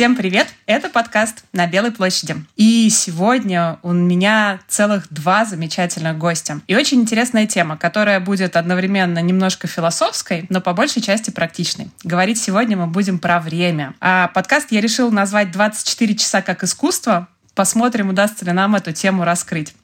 Всем привет! Это подкаст «На Белой площади». И сегодня у меня целых два замечательных гостя. И очень интересная тема, которая будет одновременно немножко философской, но по большей части практичной. Говорить сегодня мы будем про время. А подкаст я решил назвать «24 часа как искусство», Посмотрим, удастся ли нам эту тему раскрыть.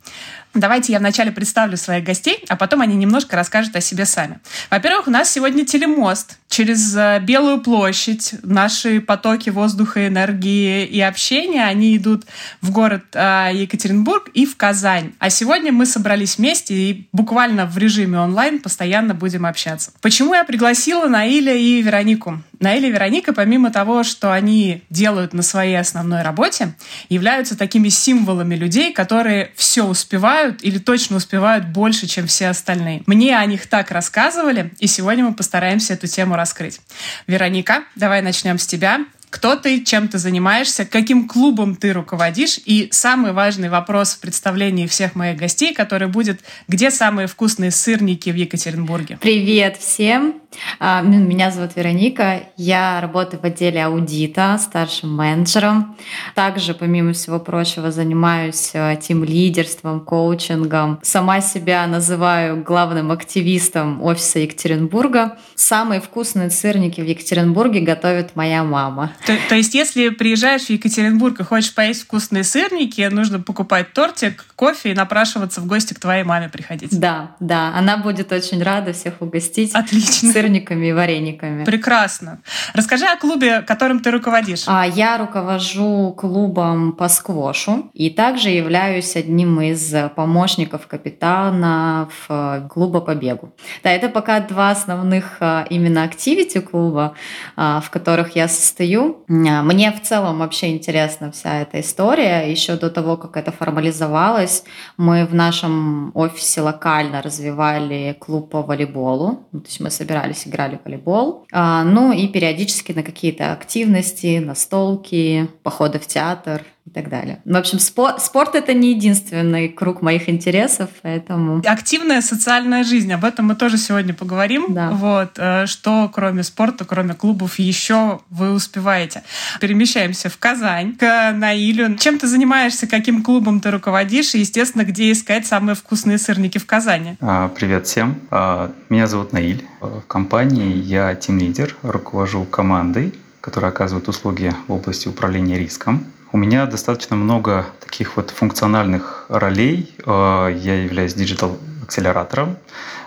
Давайте я вначале представлю своих гостей, а потом они немножко расскажут о себе сами. Во-первых, у нас сегодня телемост через э, Белую площадь. Наши потоки воздуха, энергии и общения, они идут в город э, Екатеринбург и в Казань. А сегодня мы собрались вместе и буквально в режиме онлайн постоянно будем общаться. Почему я пригласила Наиля и Веронику? Наиля и Вероника, помимо того, что они делают на своей основной работе, являются такими символами людей, которые все успевают или точно успевают больше, чем все остальные. Мне о них так рассказывали, и сегодня мы постараемся эту тему раскрыть. Вероника, давай начнем с тебя кто ты, чем ты занимаешься, каким клубом ты руководишь. И самый важный вопрос в представлении всех моих гостей, который будет, где самые вкусные сырники в Екатеринбурге? Привет всем! А, меня зовут Вероника, я работаю в отделе аудита, старшим менеджером. Также, помимо всего прочего, занимаюсь э, тим-лидерством, коучингом. Сама себя называю главным активистом офиса Екатеринбурга. Самые вкусные сырники в Екатеринбурге готовит моя мама. То, то есть, если приезжаешь в Екатеринбург и хочешь поесть вкусные сырники, нужно покупать тортик, кофе и напрашиваться в гости к твоей маме приходить. Да, да, она будет очень рада всех угостить. Отлично. Сырниками и варениками. Прекрасно. Расскажи о клубе, которым ты руководишь. А, я руковожу клубом по сквошу и также являюсь одним из помощников капитана в э, клуба по бегу. Да, это пока два основных э, именно активити клуба, э, в которых я состою. А, мне в целом вообще интересна вся эта история. Еще до того, как это формализовалось, мы в нашем офисе локально развивали клуб по волейболу. То есть мы собирались, играли в волейбол. А, ну и периодически на какие-то активности, настолки, походы в театр и так далее. В общем, спорт, спорт это не единственный круг моих интересов, поэтому... Активная социальная жизнь, об этом мы тоже сегодня поговорим. Да. Вот, э, что кроме спорта, кроме клубов еще вы успеваете. Перемещаемся в Казань, к Наилю. Чем ты занимаешься, каким клубом ты руководишь, и, естественно, где искать самые вкусные сырники в Казани? А, привет всем. А, меня зовут Наиль. В компании я team leader, руковожу командой, которая оказывает услуги в области управления риском. У меня достаточно много таких вот функциональных ролей. Э, я являюсь digital-акселератором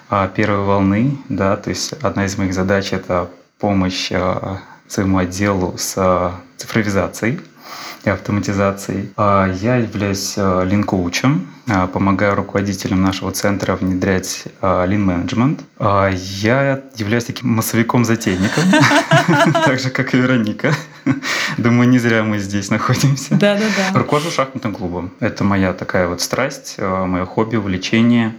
э, первой волны, да, то есть одна из моих задач – это помощь э, своему отделу с цифровизацией и автоматизацией. А я являюсь э, лин-коучем, а, помогаю руководителям нашего центра внедрять лин-менеджмент. А, я являюсь таким массовиком-затейником, так же, как и Вероника. Думаю, не зря мы здесь находимся. Да-да-да. Руковожу шахматным клубом. Это моя такая вот страсть, мое хобби, увлечение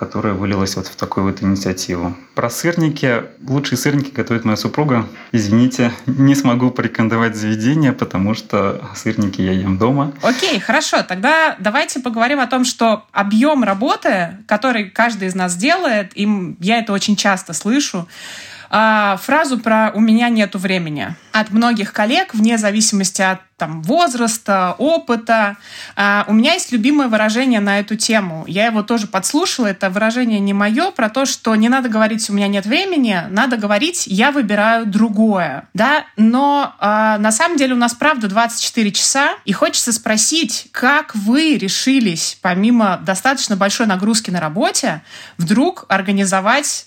которая вылилась вот в такую вот инициативу. Про сырники. Лучшие сырники готовит моя супруга. Извините, не смогу порекомендовать заведение, потому что сырники я ем дома. Окей, хорошо. Тогда давайте поговорим о том, что объем работы, который каждый из нас делает, и я это очень часто слышу, а, фразу про «у меня нету времени» от многих коллег, вне зависимости от там, возраста, опыта. А, у меня есть любимое выражение на эту тему. Я его тоже подслушала. Это выражение не мое, про то, что не надо говорить «у меня нет времени», надо говорить «я выбираю другое». Да? Но а, на самом деле у нас, правда, 24 часа, и хочется спросить, как вы решились, помимо достаточно большой нагрузки на работе, вдруг организовать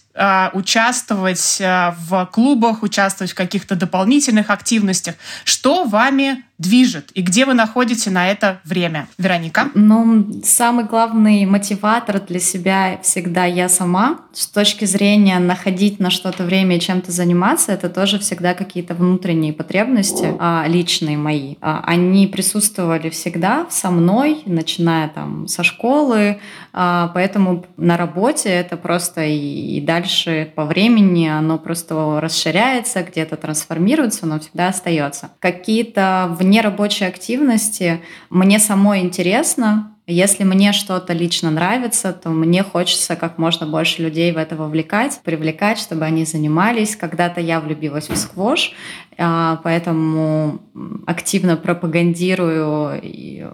участвовать а, в клубах, участвовать в каких-то дополнительных активностях. Что вами движет и где вы находите на это время? Вероника? Ну, самый главный мотиватор для себя всегда я сама. С точки зрения находить на что-то время и чем-то заниматься, это тоже всегда какие-то внутренние потребности, а, личные мои. А, они присутствовали всегда со мной, начиная там со школы, а, поэтому на работе это просто и, и дальше по времени оно просто расширяется, где-то трансформируется, но всегда остается. Какие-то вне рабочей активности мне самой интересно, Если мне что-то лично нравится, то мне хочется как можно больше людей в это вовлекать, привлекать, чтобы они занимались. Когда-то я влюбилась в сквош, а, поэтому активно пропагандирую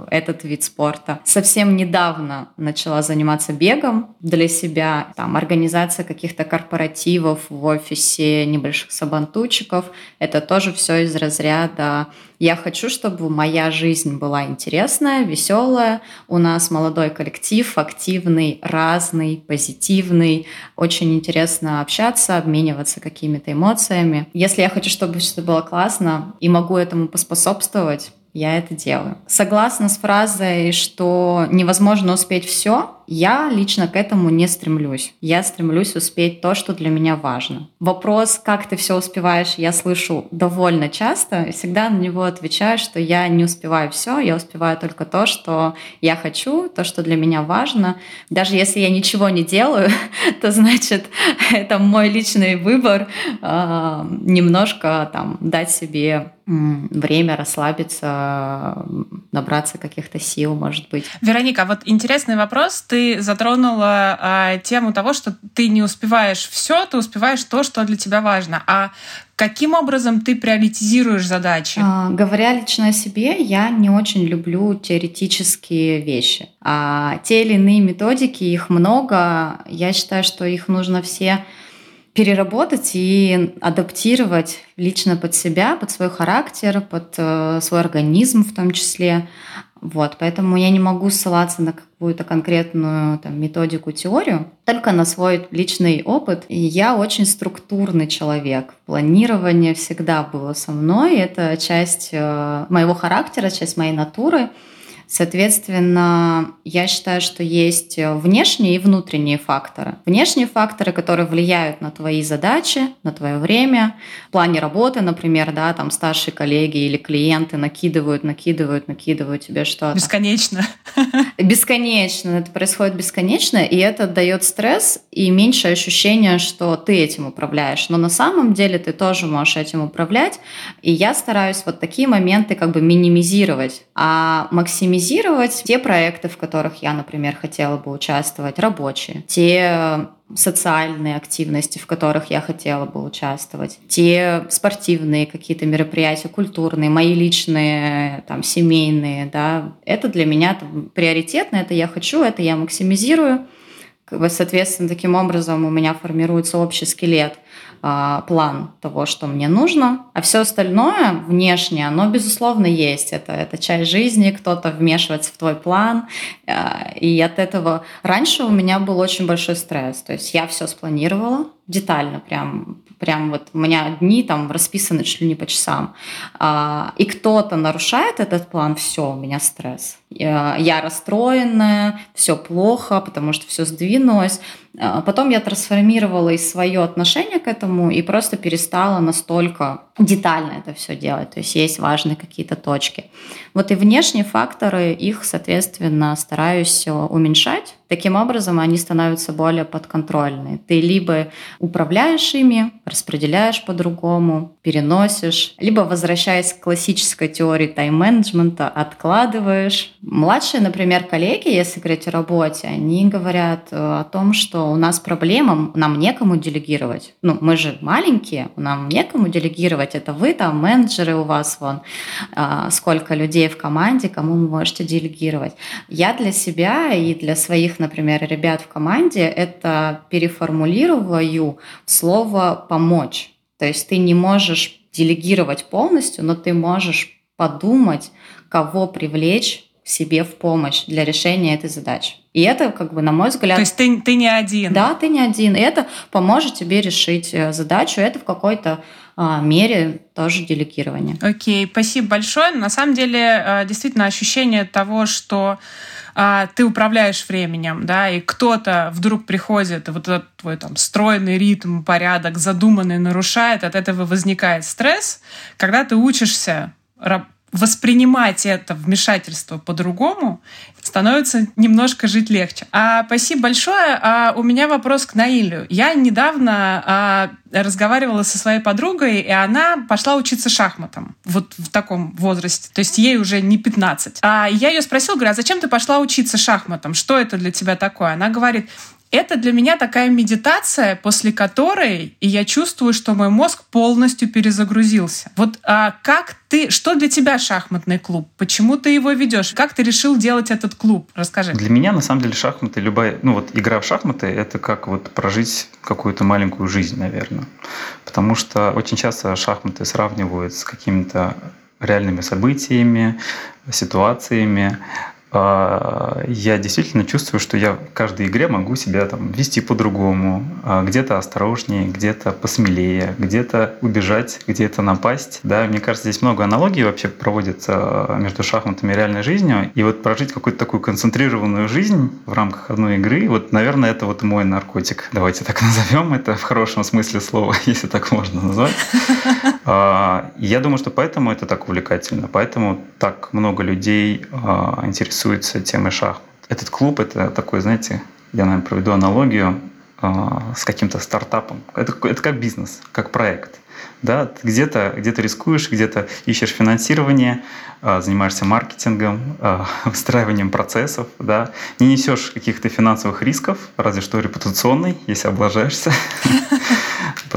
этот вид спорта. Совсем недавно начала заниматься бегом для себя, там, организация каких-то корпоративов в офисе, небольших сабантучиков. Это тоже все из разряда я хочу, чтобы моя жизнь была интересная, веселая. У нас молодой коллектив, активный, разный, позитивный. Очень интересно общаться, обмениваться какими-то эмоциями. Если я хочу, чтобы все было классно и могу этому поспособствовать, я это делаю. Согласна с фразой, что невозможно успеть все, я лично к этому не стремлюсь. Я стремлюсь успеть то, что для меня важно. Вопрос, как ты все успеваешь, я слышу довольно часто. И всегда на него отвечаю, что я не успеваю все, я успеваю только то, что я хочу, то, что для меня важно. Даже если я ничего не делаю, то значит это мой личный выбор э, немножко там дать себе время расслабиться, набраться каких-то сил, может быть. Вероника, вот интересный вопрос. Ты ты затронула а, тему того, что ты не успеваешь все, ты успеваешь то, что для тебя важно. А каким образом ты приоритизируешь задачи? А, говоря лично о себе, я не очень люблю теоретические вещи. А те или иные методики, их много. Я считаю, что их нужно все переработать и адаптировать лично под себя, под свой характер, под э, свой организм в том числе. Вот, поэтому я не могу ссылаться на какую-то конкретную там, методику, теорию, только на свой личный опыт. И я очень структурный человек. Планирование всегда было со мной. Это часть э, моего характера, часть моей натуры. Соответственно, я считаю, что есть внешние и внутренние факторы. Внешние факторы, которые влияют на твои задачи, на твое время. В плане работы, например, да, там старшие коллеги или клиенты накидывают, накидывают, накидывают тебе что-то. Бесконечно. Бесконечно. Это происходит бесконечно, и это дает стресс и меньшее ощущение, что ты этим управляешь. Но на самом деле ты тоже можешь этим управлять. И я стараюсь вот такие моменты как бы минимизировать, а максимизировать минимизировать те проекты, в которых я, например, хотела бы участвовать, рабочие, те социальные активности, в которых я хотела бы участвовать, те спортивные какие-то мероприятия, культурные, мои личные, там, семейные, да, это для меня там, приоритетно, это я хочу, это я максимизирую. Соответственно, таким образом у меня формируется общий скелет – а, план того, что мне нужно, а все остальное внешнее, оно безусловно есть. Это, это часть жизни, кто-то вмешивается в твой план, а, и от этого раньше у меня был очень большой стресс. То есть я все спланировала детально, прям, прям вот у меня дни там расписаны чуть ли не по часам. А, и кто-то нарушает этот план, все, у меня стресс. Я расстроенная, все плохо, потому что все сдвинулось. Потом я трансформировала и свое отношение к этому и просто перестала настолько детально это все делать. То есть есть важные какие-то точки. Вот и внешние факторы, их, соответственно, стараюсь уменьшать. Таким образом, они становятся более подконтрольны. Ты либо управляешь ими, распределяешь по-другому, переносишь, либо, возвращаясь к классической теории тайм-менеджмента, откладываешь. Младшие, например, коллеги, если говорить о работе, они говорят э, о том, что у нас проблема, нам некому делегировать. Ну, мы же маленькие, нам некому делегировать. Это вы там, менеджеры у вас, вон, а, сколько людей в команде, кому вы можете делегировать. Я для себя и для своих например, ребят в команде, это переформулирую слово «помочь». То есть ты не можешь делегировать полностью, но ты можешь подумать, кого привлечь себе в помощь для решения этой задачи. И это, как бы, на мой взгляд... То есть ты, ты не один. Да, ты не один. И это поможет тебе решить э, задачу. Это в какой-то а, мере тоже делегирование. Окей, спасибо большое. На самом деле, э, действительно, ощущение того, что а, ты управляешь временем, да, и кто-то вдруг приходит, и вот этот твой там стройный ритм, порядок, задуманный нарушает, от этого возникает стресс. Когда ты учишься воспринимать это вмешательство по-другому, становится немножко жить легче. А спасибо большое. А у меня вопрос к Наилю. Я недавно а, разговаривала со своей подругой, и она пошла учиться шахматам. Вот в таком возрасте. То есть ей уже не 15. А я ее спросила, говорю, а зачем ты пошла учиться шахматам? Что это для тебя такое? Она говорит, это для меня такая медитация, после которой я чувствую, что мой мозг полностью перезагрузился. Вот а как ты, что для тебя шахматный клуб? Почему ты его ведешь? Как ты решил делать этот клуб? Расскажи. Для меня, на самом деле, шахматы, любая, ну вот игра в шахматы, это как вот прожить какую-то маленькую жизнь, наверное. Потому что очень часто шахматы сравнивают с какими-то реальными событиями, ситуациями. А, я действительно чувствую, что я в каждой игре могу себя там вести по-другому, а, где-то осторожнее, где-то посмелее, где-то убежать, где-то напасть. Да, мне кажется, здесь много аналогий вообще проводится а, между шахматами и реальной жизнью. И вот прожить какую-то такую концентрированную жизнь в рамках одной игры, вот, наверное, это вот мой наркотик. Давайте так назовем это в хорошем смысле слова, если так можно назвать. Я думаю, что поэтому это так увлекательно, поэтому так много людей интересуется интересуется темой шахмат. Этот клуб — это такой, знаете, я, наверное, проведу аналогию э, с каким-то стартапом. Это, это как бизнес, как проект. Да, ты где-то где рискуешь, где-то ищешь финансирование, э, занимаешься маркетингом, э, выстраиванием процессов, да, не несешь каких-то финансовых рисков, разве что репутационный, если облажаешься.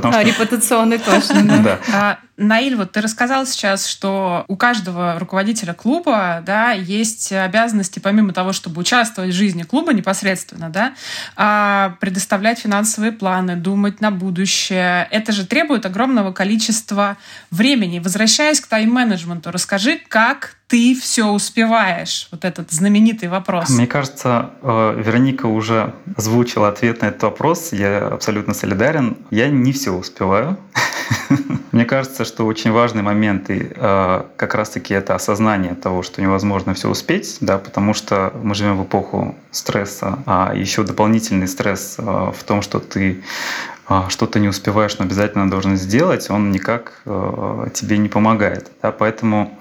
А, репутационный точно, да. Наиль, вот ты рассказал сейчас, что у каждого руководителя клуба да, есть обязанности, помимо того, чтобы участвовать в жизни клуба непосредственно, да, а, предоставлять финансовые планы, думать на будущее. Это же требует огромного количества времени. Возвращаясь к тайм-менеджменту, расскажи, как ты все успеваешь? Вот этот знаменитый вопрос. Мне кажется, э, Вероника уже озвучила ответ на этот вопрос. Я абсолютно солидарен. Я не все успеваю. Мне кажется, что очень важный момент и э, как раз-таки это осознание того, что невозможно все успеть, да, потому что мы живем в эпоху стресса, а еще дополнительный стресс э, в том, что ты что-то не успеваешь, но обязательно должен сделать, он никак э, тебе не помогает. Да? Поэтому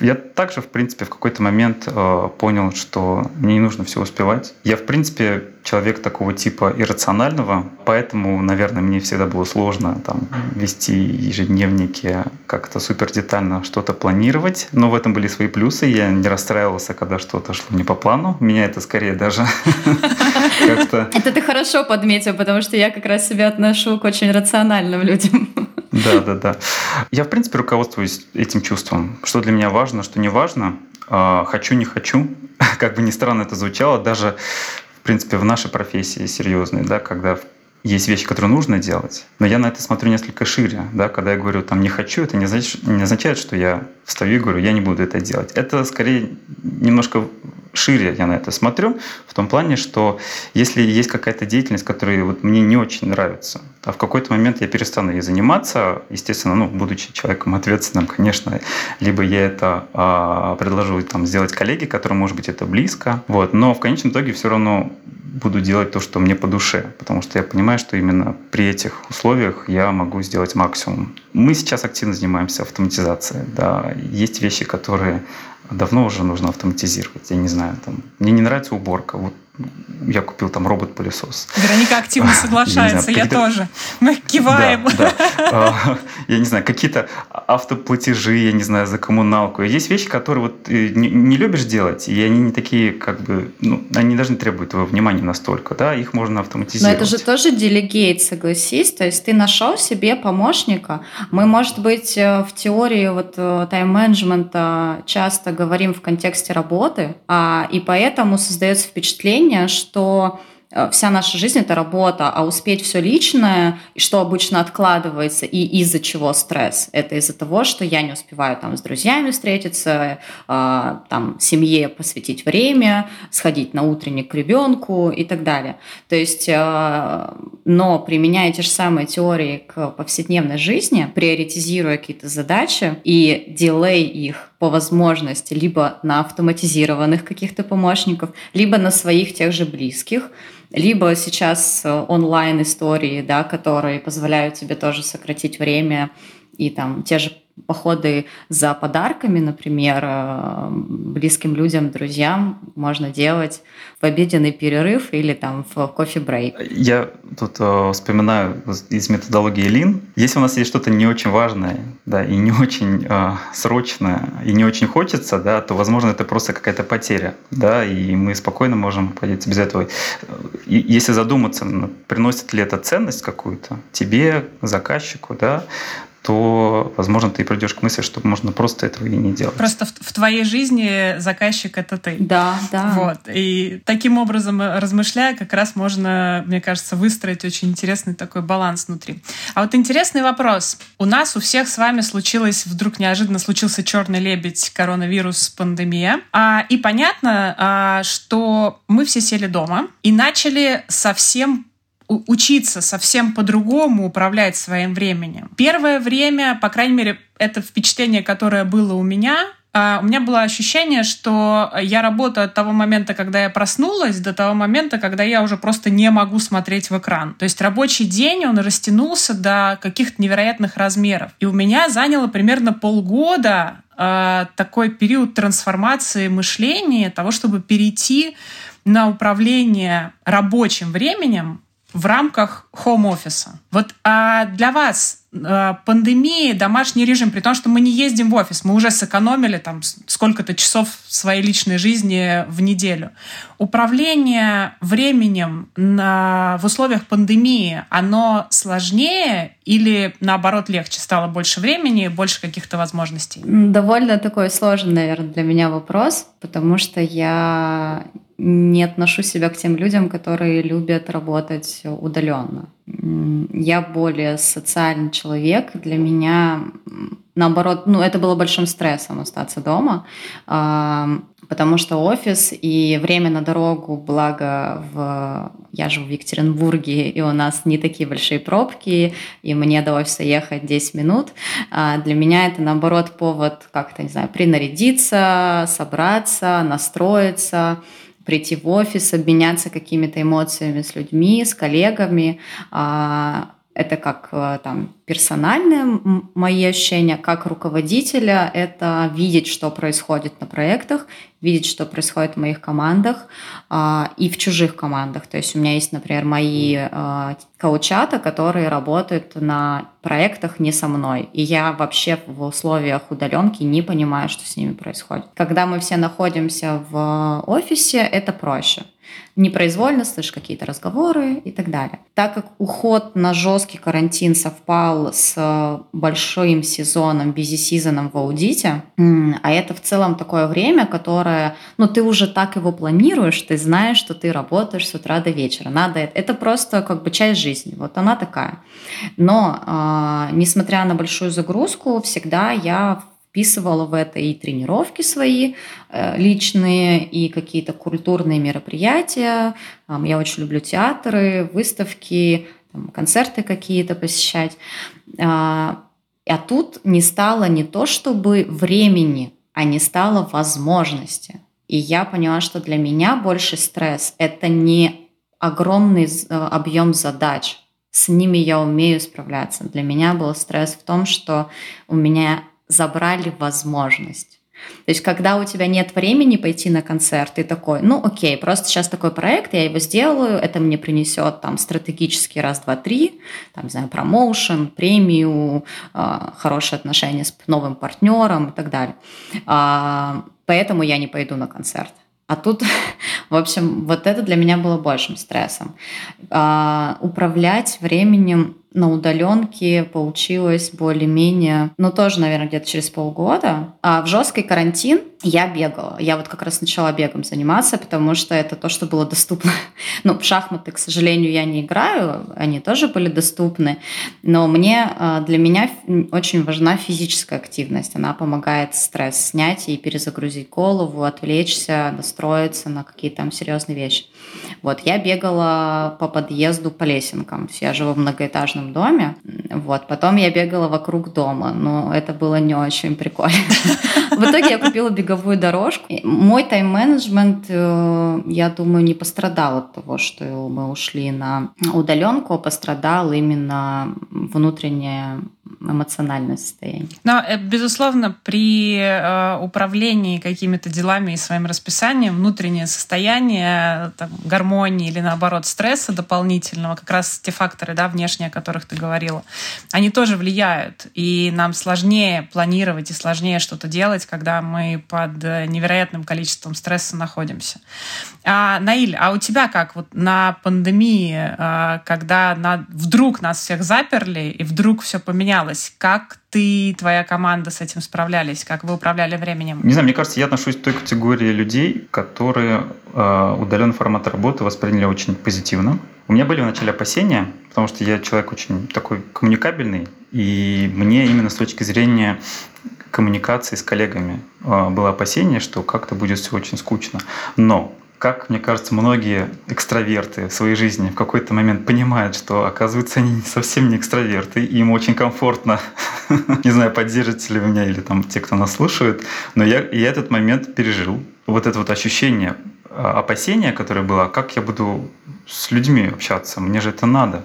я также, в принципе, в какой-то момент э, понял, что мне не нужно все успевать. Я, в принципе, человек такого типа иррационального, поэтому, наверное, мне всегда было сложно там, вести ежедневники, как-то супер детально что-то планировать. Но в этом были свои плюсы. Я не расстраивался, когда что-то шло не по плану. Меня это скорее даже как-то... Это ты хорошо подметил, потому что я как раз себя отношу к очень рациональным людям. Да, да, да. Я, в принципе, руководствуюсь этим чувством. Что для меня важно, что не важно. А, хочу, не хочу. Как бы ни странно это звучало, даже, в принципе, в нашей профессии серьезной, да, когда есть вещи, которые нужно делать, но я на это смотрю несколько шире. Да? Когда я говорю там «не хочу», это не означает, не означает, что я встаю и говорю «я не буду это делать». Это скорее немножко шире я на это смотрю, в том плане, что если есть какая-то деятельность, которая вот мне не очень нравится, а в какой-то момент я перестану ей заниматься, естественно, ну, будучи человеком ответственным, конечно, либо я это а, предложу там, сделать коллеге, которому, может быть, это близко, вот, но в конечном итоге все равно буду делать то, что мне по душе, потому что я понимаю, что именно при этих условиях я могу сделать максимум. Мы сейчас активно занимаемся автоматизацией, да, есть вещи, которые давно уже нужно автоматизировать. Я не знаю, там, мне не нравится уборка. Вот я купил там робот-пылесос. Вероника активно соглашается, я, тоже. Мы киваем. Да, да. Я не знаю, какие-то автоплатежи, я не знаю, за коммуналку. Есть вещи, которые вот э, не, не любишь делать, и они не такие, как бы, ну, они даже не требуют твоего внимания настолько, да, их можно автоматизировать. Но это же тоже делегейт, согласись, то есть ты нашел себе помощника. Мы, может быть, э, в теории вот э, тайм-менеджмента часто говорим в контексте работы, а, и поэтому создается впечатление, ощущение, что Э, вся наша жизнь это работа, а успеть все личное, что обычно откладывается, и из-за чего стресс? Это из-за того, что я не успеваю там с друзьями встретиться, э, там семье посвятить время, сходить на утренник к ребенку и так далее. То есть, э, но применяя те же самые теории к повседневной жизни, приоритизируя какие-то задачи и дилей их по возможности либо на автоматизированных каких-то помощников, либо на своих тех же близких, либо сейчас э, онлайн истории, да, которые позволяют тебе тоже сократить время и там те же походы за подарками, например, э, близким людям, друзьям можно делать в обеденный перерыв или там в кофе-брейк. Я тут э, вспоминаю из методологии Лин. Если у нас есть что-то не очень важное, да, и не очень э, срочное, и не очень хочется, да, то, возможно, это просто какая-то потеря, да, и мы спокойно можем пойти без этого. И если задуматься, приносит ли это ценность какую-то тебе, заказчику, да, то, возможно, ты придешь к мысли, что можно просто этого и не делать. Просто в, в твоей жизни заказчик — это ты. Да, да. Вот. И таким образом, э, размышляя, как раз можно, мне кажется, выстроить очень интересный такой баланс внутри. А вот интересный вопрос. У нас у всех с вами случилось, вдруг неожиданно случился черный лебедь, коронавирус, пандемия. А, и понятно, а, что мы все сели дома и начали совсем учиться совсем по-другому управлять своим временем. Первое время, по крайней мере, это впечатление, которое было у меня, а, у меня было ощущение, что я работаю от того момента, когда я проснулась, до того момента, когда я уже просто не могу смотреть в экран. То есть рабочий день, он растянулся до каких-то невероятных размеров. И у меня заняло примерно полгода э, такой период трансформации мышления, того, чтобы перейти на управление рабочим временем в рамках хоум-офиса. Вот а для вас а, пандемия, домашний режим, при том, что мы не ездим в офис, мы уже сэкономили там сколько-то часов своей личной жизни в неделю. Управление временем на, в условиях пандемии, оно сложнее или наоборот легче стало больше времени, больше каких-то возможностей? Довольно такой сложный, наверное, для меня вопрос, потому что я не отношу себя к тем людям, которые любят работать удаленно. Я более социальный человек. Для меня, наоборот, ну, это было большим стрессом остаться дома, потому что офис и время на дорогу, благо в... я живу в Екатеринбурге, и у нас не такие большие пробки, и мне до офиса ехать 10 минут. А для меня это, наоборот, повод как-то, не знаю, принарядиться, собраться, настроиться, прийти в офис, обменяться какими-то эмоциями с людьми, с коллегами. Это как э, там персональные мои ощущения, как руководителя, это видеть, что происходит на проектах, видеть, что происходит в моих командах а, и в чужих командах. То есть у меня есть, например, мои а, коучата, которые работают на проектах не со мной. И я вообще в условиях удаленки не понимаю, что с ними происходит. Когда мы все находимся в офисе, это проще непроизвольно слышишь какие-то разговоры и так далее. Так как уход на жесткий карантин совпал с большим сезоном, бизи-сезоном в аудите, а это в целом такое время, которое, ну, ты уже так его планируешь, ты знаешь, что ты работаешь с утра до вечера. Надо это. Это просто как бы часть жизни. Вот она такая. Но, э, несмотря на большую загрузку, всегда я вписывала в это и тренировки свои э, личные, и какие-то культурные мероприятия. Я очень люблю театры, выставки, концерты какие-то посещать. А, а тут не стало не то чтобы времени, а не стало возможности. И я поняла, что для меня больше стресс – это не огромный э, объем задач. С ними я умею справляться. Для меня был стресс в том, что у меня забрали возможность. То есть, когда у тебя нет времени пойти на концерт, ты такой, ну окей, просто сейчас такой проект, я его сделаю, это мне принесет там стратегический раз, два, три, там, не знаю, промоушен, премию, э, хорошие отношения с новым партнером и так далее. Э, поэтому я не пойду на концерт. А тут, в общем, вот это для меня было большим стрессом. Э, управлять временем на удаленке получилось более-менее, ну тоже, наверное, где-то через полгода. А в жесткий карантин я бегала. Я вот как раз начала бегом заниматься, потому что это то, что было доступно. Ну, в шахматы, к сожалению, я не играю, они тоже были доступны. Но мне, а, для меня очень важна физическая активность. Она помогает стресс снять и перезагрузить голову, отвлечься, настроиться на какие-то там серьезные вещи. Вот, я бегала по подъезду по лесенкам. Я живу в многоэтажном доме. Вот. Потом я бегала вокруг дома, но это было не очень прикольно. В итоге я купила беговую дорожку. Мой тайм-менеджмент, э, я думаю, не пострадал от того, что мы ушли на удаленку, а пострадал именно внутренняя эмоциональное состояние. Но, э, безусловно, при э, управлении какими-то делами и своим расписанием внутреннее состояние там, гармонии или, наоборот, стресса дополнительного, как раз те факторы да, внешние, о которых ты говорила, они тоже влияют. И нам сложнее планировать и сложнее что-то делать, когда мы под невероятным количеством стресса находимся. А, Наиль, а у тебя как вот на пандемии, э, когда на, вдруг нас всех заперли и вдруг все поменялось, как ты и твоя команда с этим справлялись? Как вы управляли временем? Не знаю, мне кажется, я отношусь к той категории людей, которые э, удаленный формат работы восприняли очень позитивно. У меня были вначале опасения, потому что я человек очень такой коммуникабельный, и мне именно с точки зрения коммуникации с коллегами э, было опасение, что как-то будет все очень скучно. Но как, мне кажется, многие экстраверты в своей жизни в какой-то момент понимают, что, оказывается, они совсем не экстраверты, и им очень комфортно, не знаю, поддержите ли вы меня или там те, кто нас слушает, но я, я этот момент пережил. Вот это вот ощущение а, опасения, которое было, как я буду с людьми общаться, мне же это надо.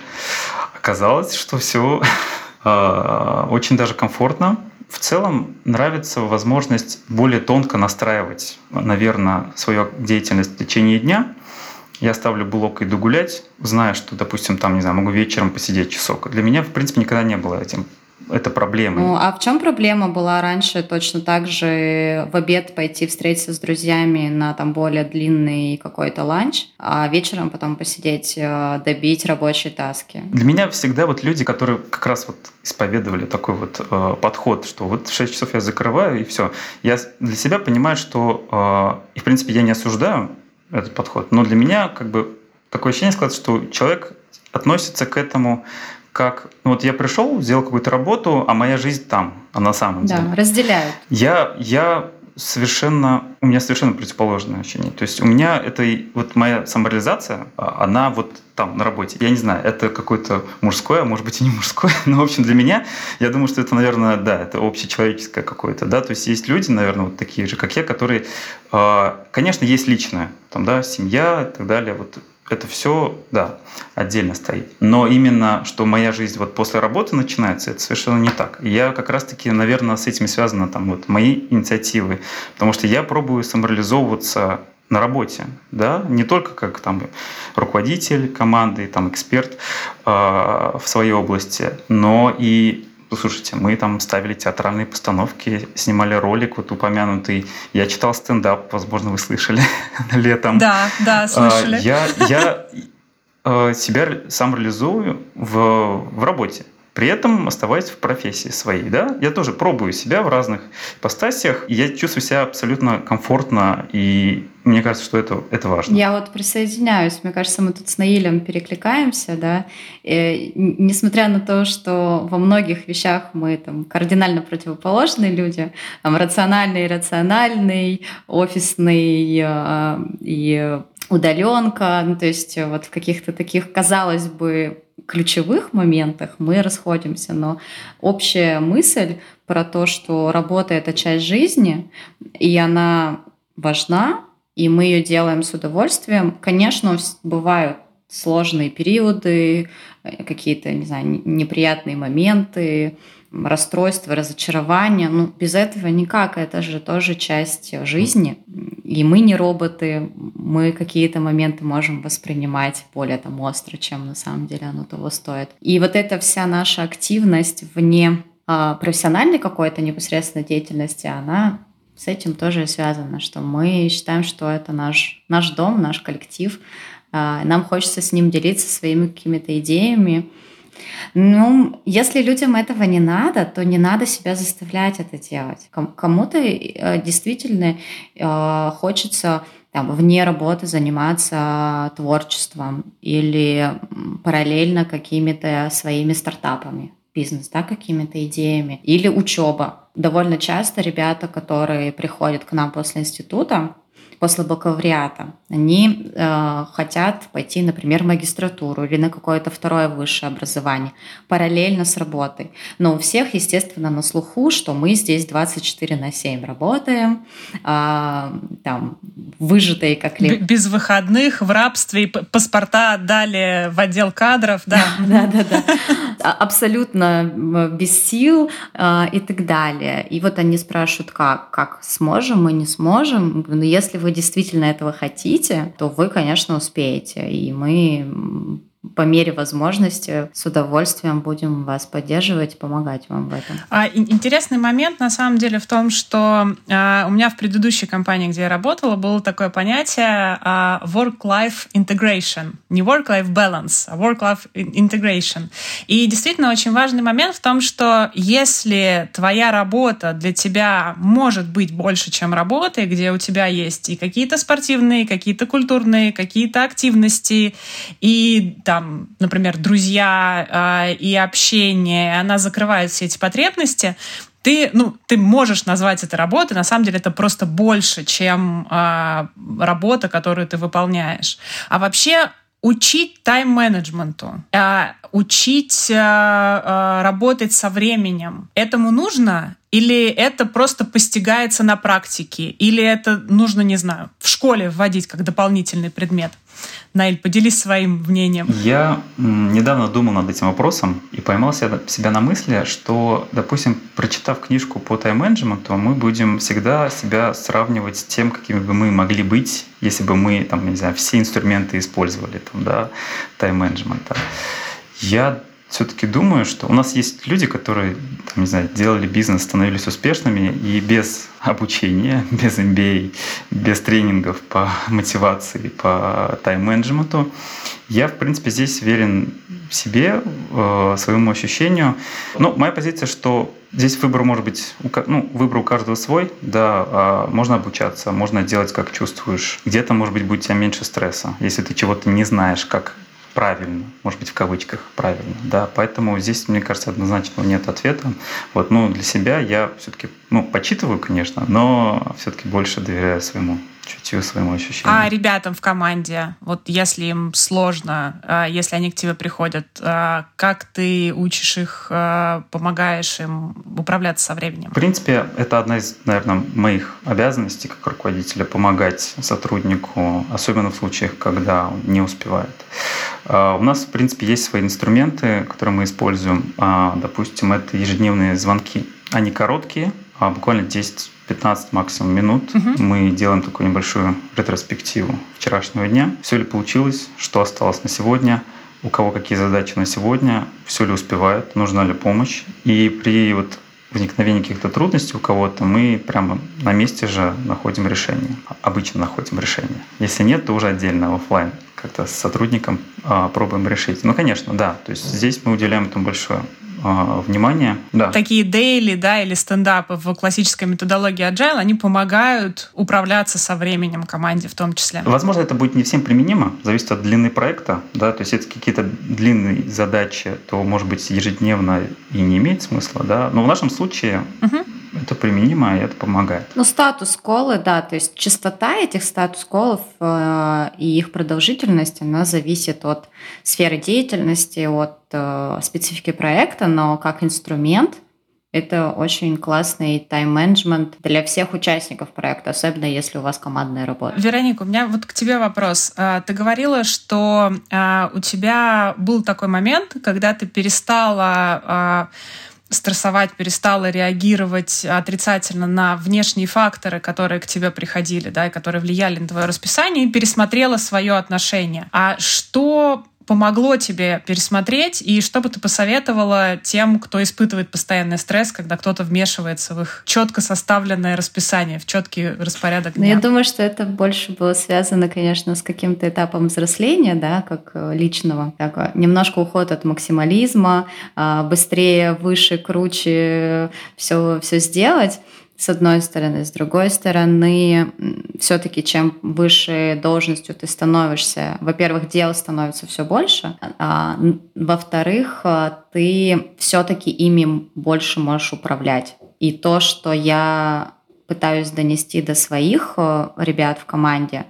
Оказалось, что все а, очень даже комфортно, в целом нравится возможность более тонко настраивать, наверное, свою деятельность в течение дня. Я ставлю блок, иду гулять, зная, что, допустим, там, не знаю, могу вечером посидеть часок. Для меня, в принципе, никогда не было этим это проблема. Ну, а в чем проблема была раньше точно так же в обед пойти встретиться с друзьями на там более длинный какой-то ланч, а вечером потом посидеть, э, добить рабочие таски? Для меня всегда вот люди, которые как раз вот исповедовали такой вот э, подход, что вот в 6 часов я закрываю и все. Я для себя понимаю, что, э, и в принципе я не осуждаю этот подход, но для меня как бы такое ощущение складывается, что человек относится к этому как ну вот я пришел, сделал какую-то работу, а моя жизнь там, а на самом да, деле. Да, разделяют. Я, я совершенно, у меня совершенно противоположное ощущение. То есть у меня это вот моя самореализация, а, она вот там, на работе. Я не знаю, это какое-то мужское, а может быть и не мужское, но, в общем, для меня, я думаю, что это, наверное, да, это общечеловеческое какое-то, да, то есть есть люди, наверное, вот такие же, как я, которые, а, конечно, есть личное, там, да, семья и так далее, вот это все, да, отдельно стоит. Но именно, что моя жизнь вот после работы начинается, это совершенно не так. Я как раз-таки, наверное, с этим связаны там вот мои инициативы, потому что я пробую самореализовываться на работе, да, не только как там руководитель команды, там эксперт э, в своей области, но и Слушайте, мы там ставили театральные постановки, снимали ролик вот упомянутый. Я читал стендап, возможно, вы слышали летом. Да, да, слышали. Я, я э, себя сам реализую в, в работе при этом оставаясь в профессии своей. Да? Я тоже пробую себя в разных ипостасиях, и я чувствую себя абсолютно комфортно, и мне кажется, что это, это важно. Я вот присоединяюсь. Мне кажется, мы тут с Наилем перекликаемся, да. И, несмотря на то, что во многих вещах мы там кардинально противоположные люди, там рациональный, иррациональный, офисный э, и удаленка, ну, то есть вот в каких-то таких, казалось бы, ключевых моментах мы расходимся, но общая мысль про то, что работа — это часть жизни, и она важна, и мы ее делаем с удовольствием. Конечно, бывают сложные периоды, э, какие-то, не знаю, неприятные моменты, расстройства, разочарования. Ну, без этого никак. Это же тоже часть жизни. И мы не роботы. Мы какие-то моменты можем воспринимать более там остро, чем на самом деле оно того стоит. И вот эта вся наша активность вне а, профессиональной какой-то непосредственной деятельности, она с этим тоже связана, что мы считаем, что это наш, наш дом, наш коллектив. А, нам хочется с ним делиться своими какими-то идеями, ну, если людям этого не надо, то не надо себя заставлять это делать. Кому-то э, действительно э, хочется там, вне работы заниматься творчеством или параллельно какими-то своими стартапами бизнес, да, какими-то идеями, или учеба. Довольно часто ребята, которые приходят к нам после института, после бакалавриата. Они э, хотят пойти, например, в магистратуру или на какое-то второе высшее образование параллельно с работой. Но у всех, естественно, на слуху, что мы здесь 24 на 7 работаем, э, там, выжатые как ли... Без выходных, в рабстве, паспорта отдали в отдел кадров, да. Да, да, да. А, абсолютно без сил э, и так далее. И вот они спрашивают, как, как сможем мы, не сможем. Но если вы действительно этого хотите, то вы, конечно, успеете. И мы по мере возможности с удовольствием будем вас поддерживать, помогать вам в этом. А, интересный момент на самом деле в том, что а, у меня в предыдущей компании, где я работала, было такое понятие а, work-life integration. Не work-life balance, а work-life integration. И действительно очень важный момент в том, что если твоя работа для тебя может быть больше, чем работа, где у тебя есть и какие-то спортивные, какие-то культурные, какие-то активности, и там, например, друзья э, и общение, она закрывает все эти потребности, ты, ну, ты можешь назвать это работой, на самом деле это просто больше, чем э, работа, которую ты выполняешь. А вообще учить тайм-менеджменту, э, учить э, работать со временем. Этому нужно или это просто постигается на практике? Или это нужно, не знаю, в школе вводить как дополнительный предмет? Наиль, поделись своим мнением. Я недавно думал над этим вопросом и поймал себя на мысли, что, допустим, прочитав книжку по тайм-менеджменту, мы будем всегда себя сравнивать с тем, какими бы мы могли быть, если бы мы, там, не знаю, все инструменты использовали там, да, тайм-менеджмента. Я все-таки думаю, что у нас есть люди, которые, там, не знаю, делали бизнес, становились успешными и без обучения, без MBA, без тренингов по мотивации, по тайм-менеджменту. Я, в принципе, здесь верен себе, э, своему ощущению. Ну, моя позиция, что здесь выбор может быть, ну, выбор у каждого свой, да, а можно обучаться, можно делать, как чувствуешь. Где-то, может быть, будет у тебя меньше стресса, если ты чего-то не знаешь, как правильно, может быть, в кавычках правильно, да, поэтому здесь, мне кажется, однозначно нет ответа. Вот, ну, для себя я все-таки, ну, почитываю, конечно, но все-таки больше доверяю своему чутью, своему ощущению. А ребятам в команде, вот если им сложно, а, если они к тебе приходят, а, как ты учишь их, а, помогаешь им управляться со временем? В принципе, это одна из, наверное, моих обязанностей как руководителя помогать сотруднику, особенно в случаях, когда он не успевает. У нас, в принципе, есть свои инструменты, которые мы используем. Допустим, это ежедневные звонки. Они короткие, буквально 10 15 максимум минут угу. мы делаем такую небольшую ретроспективу вчерашнего дня. Все ли получилось, что осталось на сегодня, у кого какие задачи на сегодня, все ли успевает, нужна ли помощь. И при вот возникновении каких-то трудностей у кого-то, мы прямо на месте же находим решение. Обычно находим решение. Если нет, то уже отдельно офлайн как-то с сотрудником а, пробуем решить. Ну, конечно, да. То есть здесь мы уделяем этому большое а, внимание. Да. Такие дейли, да, или стендапы в классической методологии Agile, они помогают управляться со временем команде в том числе. Возможно, это будет не всем применимо, зависит от длины проекта, да, то есть если какие-то длинные задачи, то, может быть, ежедневно и не имеет смысла, да, но в нашем случае угу это применимо, и это помогает. Ну, статус-колы, да, то есть частота этих статус-колов э, и их продолжительность, она зависит от сферы деятельности, от э, специфики проекта, но как инструмент это очень классный тайм-менеджмент для всех участников проекта, особенно если у вас командная работа. Вероника, у меня вот к тебе вопрос. А, ты говорила, что а, у тебя был такой момент, когда ты перестала а, стрессовать, перестала реагировать отрицательно на внешние факторы, которые к тебе приходили, да, и которые влияли на твое расписание, и пересмотрела свое отношение. А что помогло тебе пересмотреть, и что бы ты посоветовала тем, кто испытывает постоянный стресс, когда кто-то вмешивается в их четко составленное расписание, в четкий распорядок дня? Ну, я думаю, что это больше было связано, конечно, с каким-то этапом взросления, да, как э, личного. Так, немножко уход от максимализма, а, быстрее, выше, круче все, все сделать с одной стороны. С другой стороны, все-таки чем выше должностью ты становишься, во-первых, дел становится все больше, а во-вторых, а, ты все-таки ими больше можешь управлять. И то, что я пытаюсь донести до своих э, ребят в команде,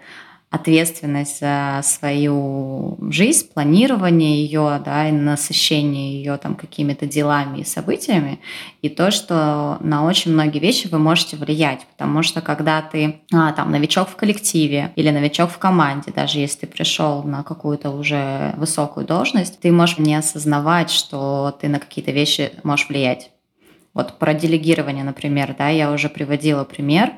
ответственность за свою жизнь, планирование ее, да, и насыщение ее там какими-то делами и событиями, и то, что на очень многие вещи вы можете влиять, потому что когда ты а, там новичок в коллективе или новичок в команде, даже если ты пришел на какую-то уже высокую должность, ты можешь не осознавать, что ты на какие-то вещи можешь влиять. Вот про делегирование, например, да, я уже приводила пример,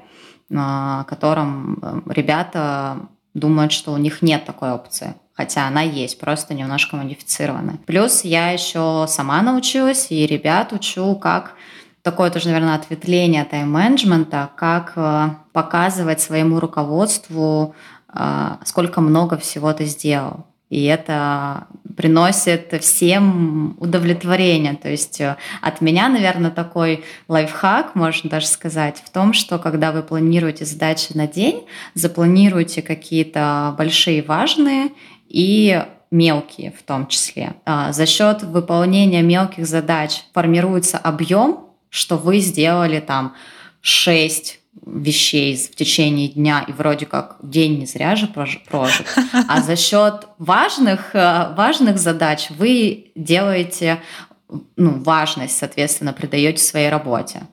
о котором э, ребята думают, что у них нет такой опции. Хотя она есть, просто немножко модифицированная. Плюс я еще сама научилась, и ребят учу, как такое тоже, наверное, ответвление тайм-менеджмента, как э, показывать своему руководству, э, сколько много всего ты сделал. И это приносит всем удовлетворение. То есть э, от меня, наверное, такой лайфхак, можно даже сказать, в том, что когда вы планируете задачи на день, запланируйте какие-то большие важные и мелкие в том числе. А, за счет выполнения мелких задач формируется объем, что вы сделали там 6 вещей в течение дня, и вроде как день не зря же прожит. А за счет важных, э, важных задач вы делаете ну, важность, соответственно, придаете своей работе.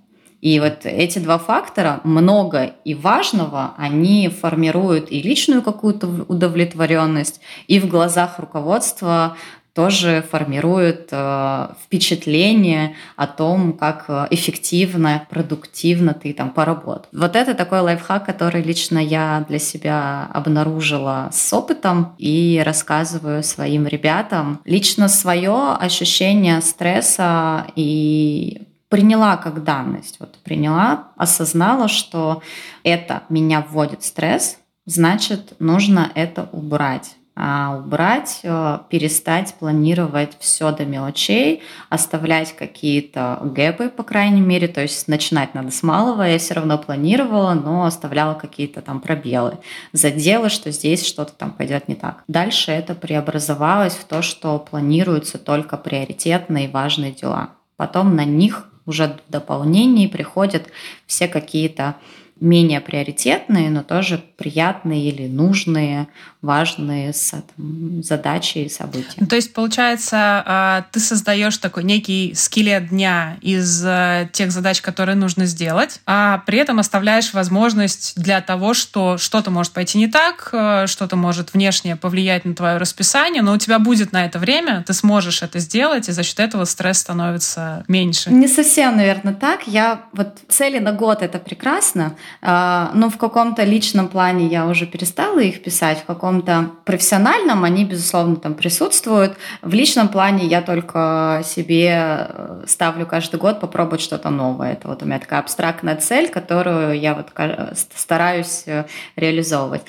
И вот эти два фактора, много и важного, они формируют и личную какую-то удовлетворенность, и в глазах руководства тоже формирует э, впечатление о том, как э, эффективно, продуктивно ты там поработал. Вот это такой лайфхак, который лично я для себя обнаружила с опытом и рассказываю своим ребятам. Лично свое ощущение стресса и приняла как данность. Вот приняла, осознала, что это меня вводит в стресс, значит, нужно это убрать убрать, э, перестать планировать все до мелочей, оставлять какие-то гэпы, по крайней мере, то есть начинать надо с малого, я все равно планировала, но оставляла какие-то там пробелы, задела, что здесь что-то там пойдет не так. Дальше это преобразовалось в то, что планируются только приоритетные и важные дела. Потом на них уже в дополнении приходят все какие-то менее приоритетные, но тоже приятные или нужные, важные там, задачи и события. Ну, то есть, получается, а, ты создаешь такой некий скелет дня из э, тех задач, которые нужно сделать, а при этом оставляешь возможность для того, что что-то может пойти не так, э, что-то может внешне повлиять на твое расписание, но у тебя будет на это время, ты сможешь это сделать, и за счет этого стресс становится меньше. Не совсем, наверное, так. Я вот цели на год это прекрасно, но в каком-то личном плане я уже перестала их писать, в каком-то профессиональном они, безусловно, там присутствуют. В личном плане я только себе э, ставлю каждый год попробовать что-то новое. Это вот у меня такая абстрактная цель, которую я вот стараюсь э, реализовывать.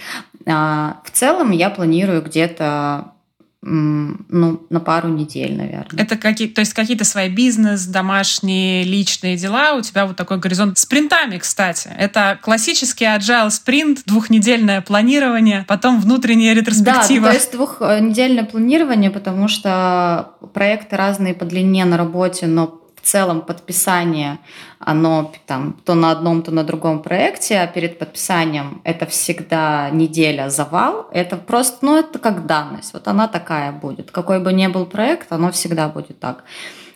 А, в целом я планирую где-то ну, на пару недель, наверное. Это какие, то есть какие-то свои бизнес, домашние, личные дела, у тебя вот такой горизонт. Спринтами, кстати. Это классический agile спринт, двухнедельное планирование, потом внутренняя ретроспектива. Да, то есть двухнедельное планирование, потому что проекты разные по длине на работе, но в целом подписание, оно там то на одном, то на другом проекте, а перед подписанием это всегда неделя завал. Это просто, ну это как данность. Вот она такая будет. Какой бы ни был проект, оно всегда будет так.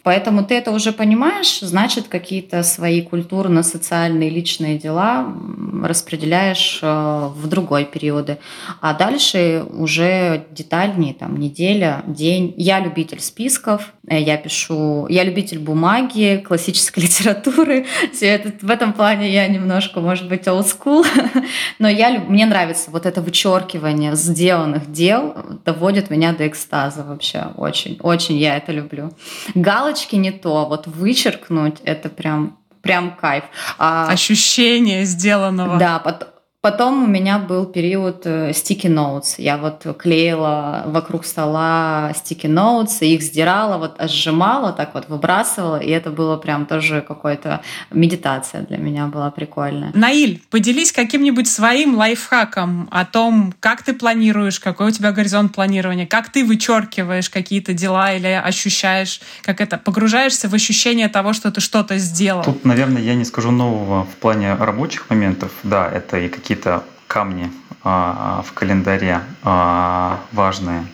Поэтому ты это уже понимаешь, значит, какие-то свои культурно-социальные личные дела распределяешь э, в другой периоды. А дальше уже детальнее, там, неделя, день. Я любитель списков, э, я пишу, я любитель бумаги, классической литературы. Все это, в этом плане я немножко, может быть, old school, но я, мне нравится вот это вычеркивание сделанных дел, доводит меня до экстаза вообще. Очень, очень я это люблю. Галочки галочки не то, вот вычеркнуть это прям прям кайф. А, Ощущение сделанного. Да, под, Потом у меня был период э, sticky notes. Я вот клеила вокруг стола sticky notes, их сдирала, вот сжимала, так вот выбрасывала, и это было прям тоже какой-то медитация для меня была прикольная. Наиль, поделись каким-нибудь своим лайфхаком о том, как ты планируешь, какой у тебя горизонт планирования, как ты вычеркиваешь какие-то дела или ощущаешь, как это, погружаешься в ощущение того, что ты что-то сделал. Тут, наверное, я не скажу нового в плане рабочих моментов. Да, это и какие какие-то камни а, в календаре а, важные.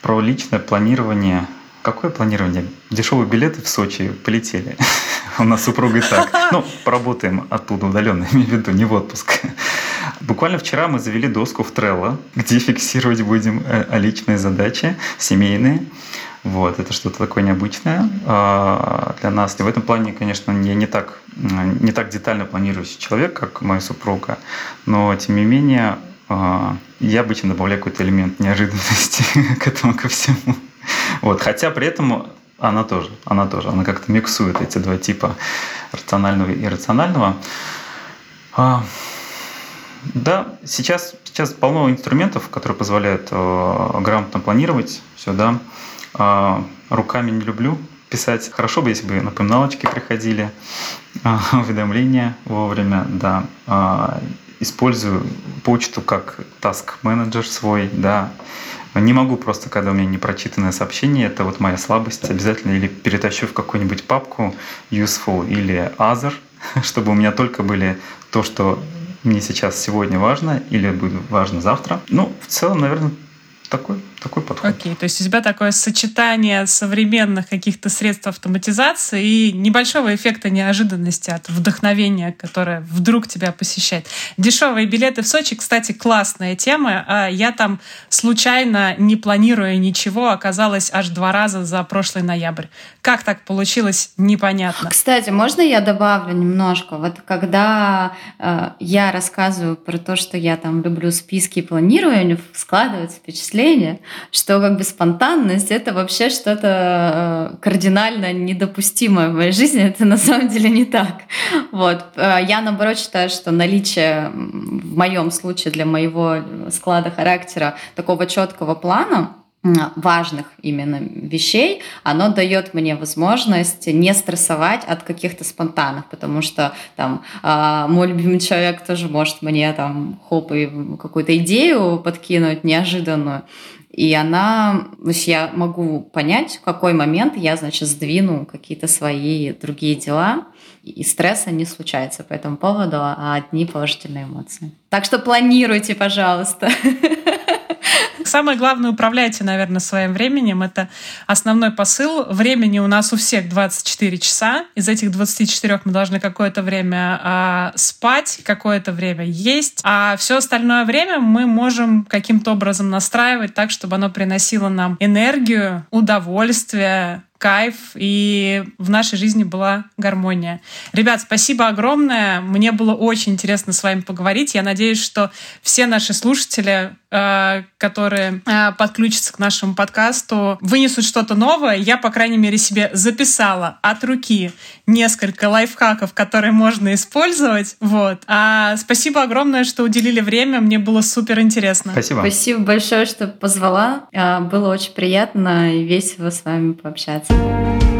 Про личное планирование. Какое планирование? Дешевые билеты в Сочи полетели. У нас супруга и так. Ну, поработаем оттуда удаленно, имею в виду, не в отпуск. Буквально вчера мы завели доску в Trello, где фиксировать будем э, личные задачи, семейные. Вот, это что-то такое необычное э, для нас. И в этом плане, конечно, я не так, не так детально планирующий человек, как моя супруга, но тем не менее э, я обычно добавляю какой-то элемент неожиданности к этому, ко всему. Вот, хотя при этом она тоже, она тоже, она как-то миксует эти два типа рационального и иррационального. А, да, сейчас, сейчас полно инструментов, которые позволяют грамотно планировать все, да. А, руками не люблю писать. Хорошо бы, если бы напоминалочки приходили, а, уведомления вовремя, да. А, использую почту как task менеджер свой, да. Не могу просто, когда у меня непрочитанное сообщение, это вот моя слабость, обязательно или перетащу в какую-нибудь папку useful или other, чтобы у меня только были то, что мне сейчас сегодня важно или будет важно завтра. Ну, в целом, наверное, такой, такой подход. Окей, то есть у тебя такое сочетание современных каких-то средств автоматизации и небольшого эффекта неожиданности от вдохновения, которое вдруг тебя посещает. Дешевые билеты в Сочи, кстати, классная тема. А я там случайно, не планируя ничего, оказалась аж два раза за прошлый ноябрь. Как так получилось, непонятно. Кстати, можно я добавлю немножко? Вот когда э, я рассказываю про то, что я там люблю списки и планирую, складывается впечатление, впечатление, что как бы спонтанность — это вообще что-то э, кардинально недопустимое в моей жизни. Это на самом деле не так. Вот. Э, я, наоборот, считаю, что наличие в моем случае для моего склада характера такого четкого плана важных именно вещей, оно дает мне возможность не стрессовать от каких-то спонтанных, потому что там э, мой любимый человек тоже может мне там хоп и какую-то идею подкинуть неожиданную, и она, то есть я могу понять, в какой момент я, значит, сдвину какие-то свои другие дела, и стресса не случается по этому поводу, а одни положительные эмоции. Так что планируйте, пожалуйста. Самое главное, управляйте, наверное, своим временем. Это основной посыл. Времени у нас у всех 24 часа. Из этих 24 мы должны какое-то время а, спать, какое-то время есть. А все остальное время мы можем каким-то образом настраивать так, чтобы оно приносило нам энергию, удовольствие, кайф, и в нашей жизни была гармония. Ребят, спасибо огромное. Мне было очень интересно с вами поговорить. Я надеюсь, что все наши слушатели, э, которые э, подключатся к нашему подкасту, вынесут что-то новое. Я, по крайней мере, себе записала от руки несколько лайфхаков, которые можно использовать. Вот. А спасибо огромное, что уделили время. Мне было супер интересно. Спасибо. Спасибо большое, что позвала. А, было очень приятно и весело с вами пообщаться. Bye.